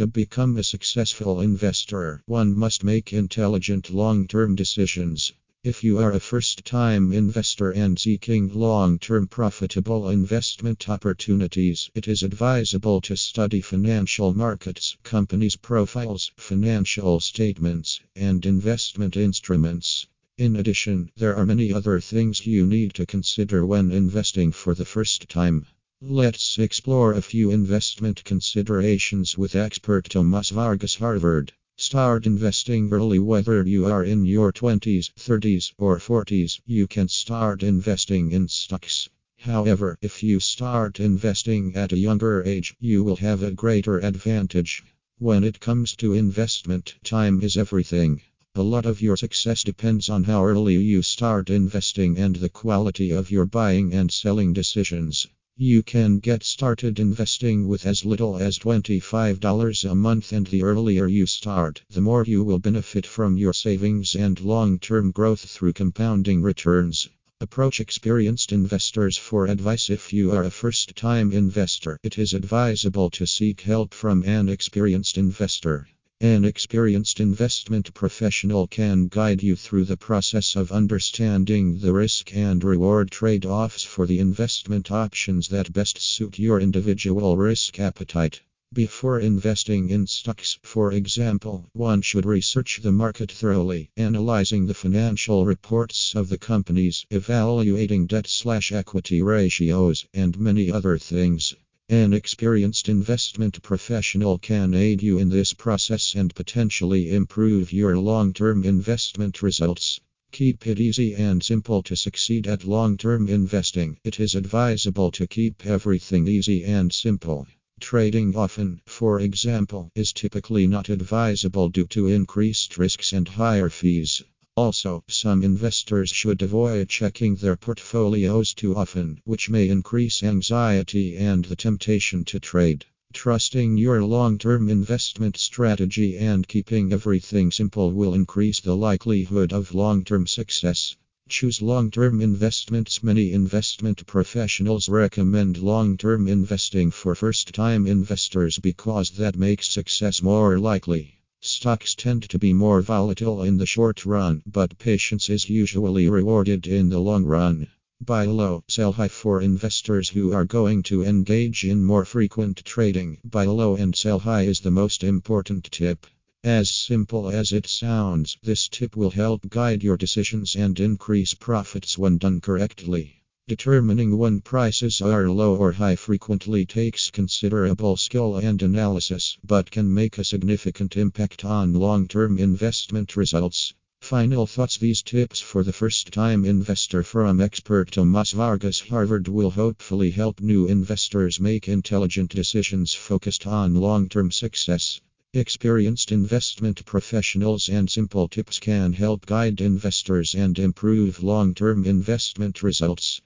To become a successful investor, one must make intelligent long term decisions. If you are a first time investor and seeking long term profitable investment opportunities, it is advisable to study financial markets, companies' profiles, financial statements, and investment instruments. In addition, there are many other things you need to consider when investing for the first time. Let's explore a few investment considerations with expert Tomas Vargas, Harvard. Start investing early whether you are in your 20s, 30s, or 40s. You can start investing in stocks. However, if you start investing at a younger age, you will have a greater advantage. When it comes to investment, time is everything. A lot of your success depends on how early you start investing and the quality of your buying and selling decisions. You can get started investing with as little as $25 a month, and the earlier you start, the more you will benefit from your savings and long term growth through compounding returns. Approach experienced investors for advice. If you are a first time investor, it is advisable to seek help from an experienced investor. An experienced investment professional can guide you through the process of understanding the risk and reward trade offs for the investment options that best suit your individual risk appetite. Before investing in stocks, for example, one should research the market thoroughly, analyzing the financial reports of the companies, evaluating debt slash equity ratios, and many other things. An experienced investment professional can aid you in this process and potentially improve your long term investment results. Keep it easy and simple to succeed at long term investing. It is advisable to keep everything easy and simple. Trading often, for example, is typically not advisable due to increased risks and higher fees. Also, some investors should avoid checking their portfolios too often, which may increase anxiety and the temptation to trade. Trusting your long term investment strategy and keeping everything simple will increase the likelihood of long term success. Choose long term investments. Many investment professionals recommend long term investing for first time investors because that makes success more likely. Stocks tend to be more volatile in the short run, but patience is usually rewarded in the long run. Buy low, sell high for investors who are going to engage in more frequent trading. Buy low and sell high is the most important tip. As simple as it sounds, this tip will help guide your decisions and increase profits when done correctly. Determining when prices are low or high frequently takes considerable skill and analysis, but can make a significant impact on long term investment results. Final thoughts These tips for the first time investor from expert Tomas Vargas Harvard will hopefully help new investors make intelligent decisions focused on long term success. Experienced investment professionals and simple tips can help guide investors and improve long term investment results.